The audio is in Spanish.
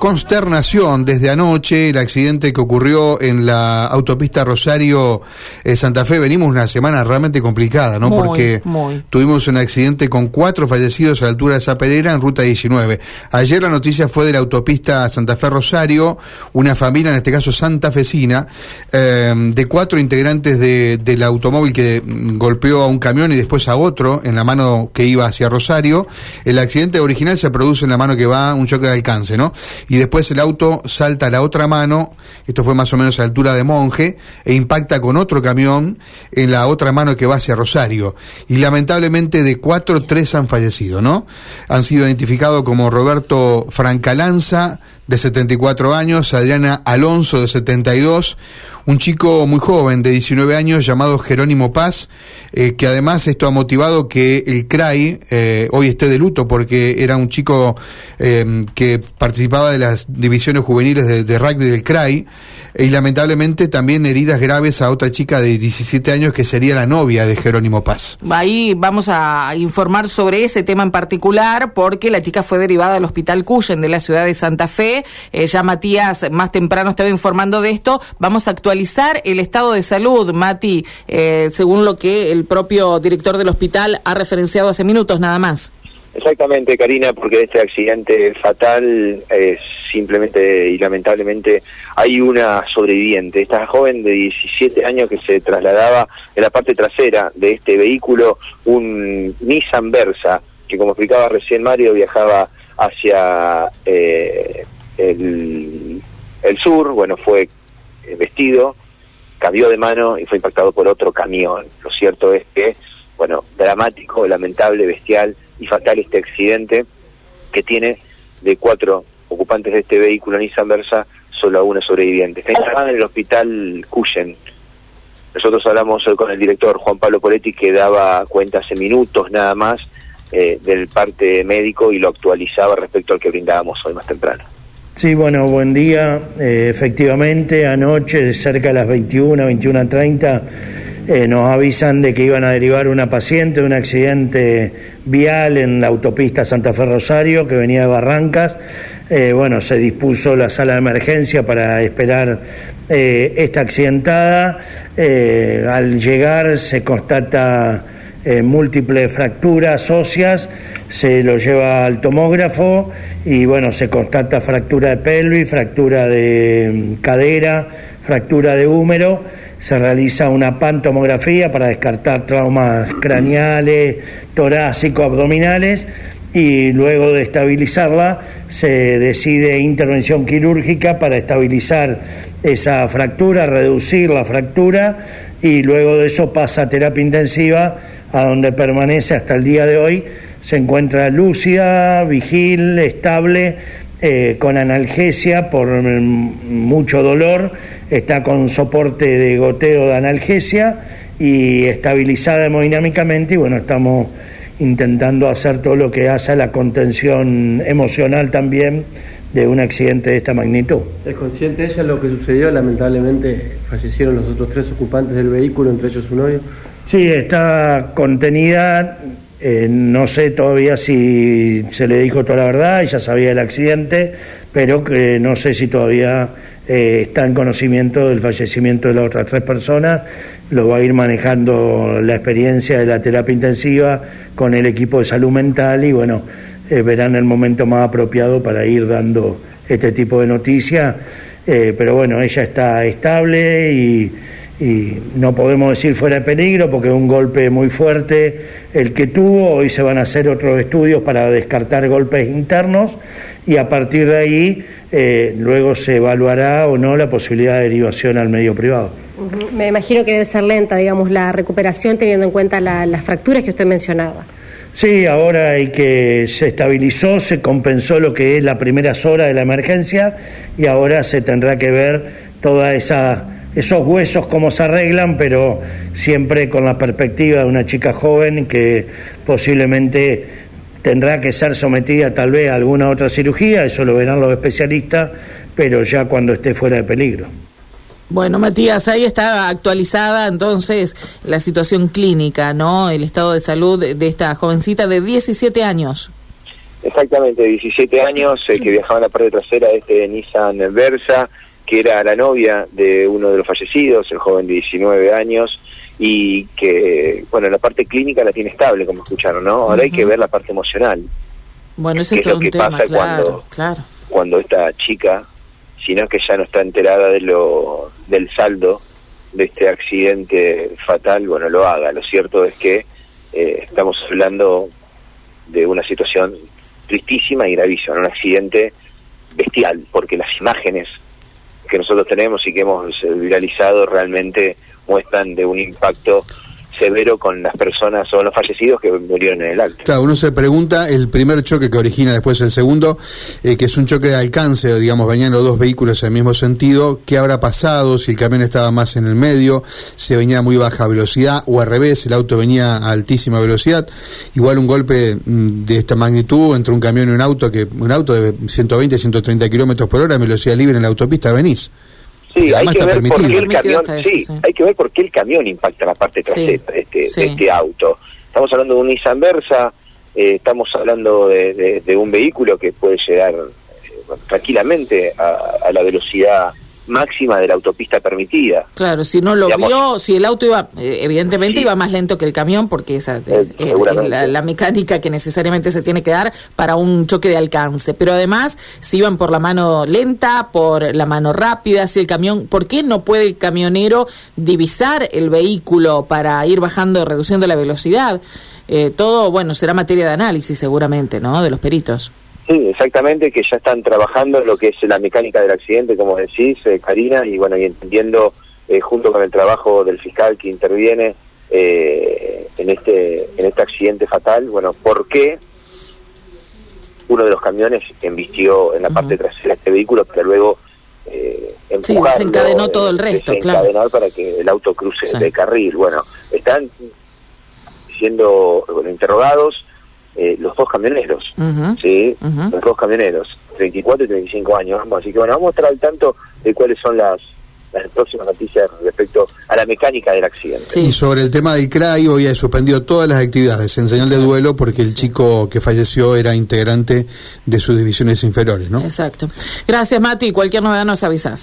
Consternación desde anoche, el accidente que ocurrió en la autopista Rosario-Santa Fe. Venimos una semana realmente complicada, ¿no? Porque tuvimos un accidente con cuatro fallecidos a la altura de Zaperera en ruta 19. Ayer la noticia fue de la autopista Santa Fe-Rosario, una familia, en este caso santafesina, eh, de cuatro integrantes del automóvil que golpeó a un camión y después a otro en la mano que iba hacia Rosario. El accidente original se produce en la mano que va un choque de alcance, ¿no? Y después el auto salta a la otra mano, esto fue más o menos a la altura de Monje, e impacta con otro camión en la otra mano que va hacia Rosario. Y lamentablemente de cuatro, tres han fallecido, ¿no? Han sido identificados como Roberto Francalanza, de 74 años, Adriana Alonso, de 72, un chico muy joven, de 19 años, llamado Jerónimo Paz, eh, que además esto ha motivado que el CRAI eh, hoy esté de luto, porque era un chico eh, que participaba de las divisiones juveniles de, de rugby del CRAI, y lamentablemente también heridas graves a otra chica de 17 años que sería la novia de Jerónimo Paz. Ahí vamos a informar sobre ese tema en particular, porque la chica fue derivada al Hospital Cuyen de la ciudad de Santa Fe eh, ya Matías más temprano estaba informando de esto. Vamos a actualizar el estado de salud, Mati, eh, según lo que el propio director del hospital ha referenciado hace minutos nada más. Exactamente, Karina, porque este accidente fatal simplemente y lamentablemente hay una sobreviviente. Esta joven de 17 años que se trasladaba en la parte trasera de este vehículo, un Nissan Versa, que como explicaba recién Mario, viajaba hacia eh, el, sur, bueno, fue vestido, cambió de mano y fue impactado por otro camión. Lo cierto es que, bueno, dramático, lamentable, bestial y fatal este accidente que tiene de cuatro ocupantes de este vehículo Nissan Versa, solo a una sobreviviente. Está en el hospital Cuyen. Nosotros hablamos hoy con el director Juan Pablo Poletti que daba cuenta hace minutos nada más eh, del parte médico y lo actualizaba respecto al que brindábamos hoy más temprano. Sí, bueno, buen día. Eh, efectivamente, anoche, cerca de las 21, 21.30, eh, nos avisan de que iban a derivar una paciente de un accidente vial en la autopista Santa Fe Rosario, que venía de Barrancas. Eh, bueno, se dispuso la sala de emergencia para esperar esta accidentada. al llegar se constata eh, múltiples fracturas óseas, se lo lleva al tomógrafo y bueno, se constata fractura de pelvis, fractura de mm, cadera, fractura de húmero, se realiza una pantomografía para descartar traumas craneales, torácico, abdominales y luego de estabilizarla se decide intervención quirúrgica para estabilizar esa fractura, reducir la fractura y luego de eso pasa a terapia intensiva a donde permanece hasta el día de hoy. Se encuentra lúcida, vigil, estable, eh, con analgesia por mucho dolor, está con soporte de goteo de analgesia y estabilizada hemodinámicamente y bueno, estamos intentando hacer todo lo que hace a la contención emocional también de un accidente de esta magnitud. ¿Es consciente ella lo que sucedió? Lamentablemente fallecieron los otros tres ocupantes del vehículo, entre ellos su novio. Sí, está contenida. Eh, no sé todavía si se le dijo toda la verdad, ella sabía del accidente, pero que no sé si todavía eh, está en conocimiento del fallecimiento de las otras tres personas. Lo va a ir manejando la experiencia de la terapia intensiva con el equipo de salud mental y bueno, eh, verán el momento más apropiado para ir dando este tipo de noticias. Eh, pero bueno, ella está estable y, no podemos decir fuera de peligro porque es un golpe muy fuerte el que tuvo. Hoy se van a hacer otros estudios para descartar golpes internos y a partir de ahí eh, luego se evaluará o no la posibilidad de derivación al medio privado. Me imagino que debe ser lenta, digamos, la recuperación teniendo en cuenta las fracturas que usted mencionaba. Sí, ahora hay que se estabilizó, se compensó lo que es la primera horas de la emergencia y ahora se tendrá que ver toda esa esos huesos cómo se arreglan, pero siempre con la perspectiva de una chica joven que posiblemente tendrá que ser sometida tal vez a alguna otra cirugía, eso lo verán los especialistas, pero ya cuando esté fuera de peligro. Bueno, Matías, ahí está actualizada entonces la situación clínica, ¿no? El estado de salud de esta jovencita de 17 años. Exactamente, 17 años, que viajaba en la parte trasera de este Nissan Versa, que era la novia de uno de los fallecidos, el joven de 19 años, y que, bueno, la parte clínica la tiene estable, como escucharon, ¿no? Ahora hay que ver la parte emocional. Bueno, eso es, todo lo que pasa cuando, claro. cuando esta chica, si no es que ya no está enterada de lo del saldo de este accidente fatal, bueno, lo haga. Lo cierto es que eh, estamos hablando de una situación tristísima y gravísima, un accidente bestial, porque las imágenes que nosotros tenemos y que hemos viralizado realmente muestran de un impacto severo con las personas o los fallecidos que murieron en el acto. Claro, uno se pregunta el primer choque que origina después el segundo, eh, que es un choque de alcance, digamos, venían los dos vehículos en el mismo sentido, ¿qué habrá pasado si el camión estaba más en el medio, se venía a muy baja velocidad o al revés, el auto venía a altísima velocidad? Igual un golpe mm, de esta magnitud entre un camión y un auto, que un auto de 120, 130 kilómetros por hora, velocidad libre en la autopista, venís. Sí, hay que ver por qué el camión, sí, hay que ver por qué el camión impacta la parte trasera de, este, este auto. Estamos hablando de un Nissan Versa, eh, estamos hablando de, un vehículo que puede llegar eh, tranquilamente a, la velocidad máxima de la autopista permitida. Claro, si no lo vio, si el auto iba, eh, evidentemente iba más lento que el camión, porque esa es, la, mecánica que necesariamente se tiene que dar para un choque de alcance. Pero además, si iban por la mano lenta, por la mano rápida, si el camión, ¿por qué no puede el camionero divisar el vehículo para ir bajando, reduciendo la velocidad? Eh, todo, bueno, será materia de análisis seguramente, ¿no? De los peritos. Sí, exactamente, que ya están trabajando en lo que es la mecánica del accidente, como decís, eh, Karina, y bueno, y entendiendo eh, junto con el trabajo del fiscal que interviene eh, en este en este accidente fatal, bueno, ¿por qué uno de los camiones embistió en la parte trasera de este vehículo, pero luego eh, sí, desencadenó todo el resto, claro. para que el auto cruce de carril. Bueno, están siendo interrogados eh, los dos camioneros, ¿sí? Los dos camioneros, 34 y 35 años ambos. Así que bueno, vamos a estar al tanto de cuáles son las, las próximas noticias respecto a la mecánica del accidente. Y sobre el tema del CRAI, hoy ha suspendido todas las actividades en señal de duelo porque el chico que falleció era integrante de sus divisiones inferiores, ¿no? Exacto. Gracias, Mati. Cualquier novedad nos avisas.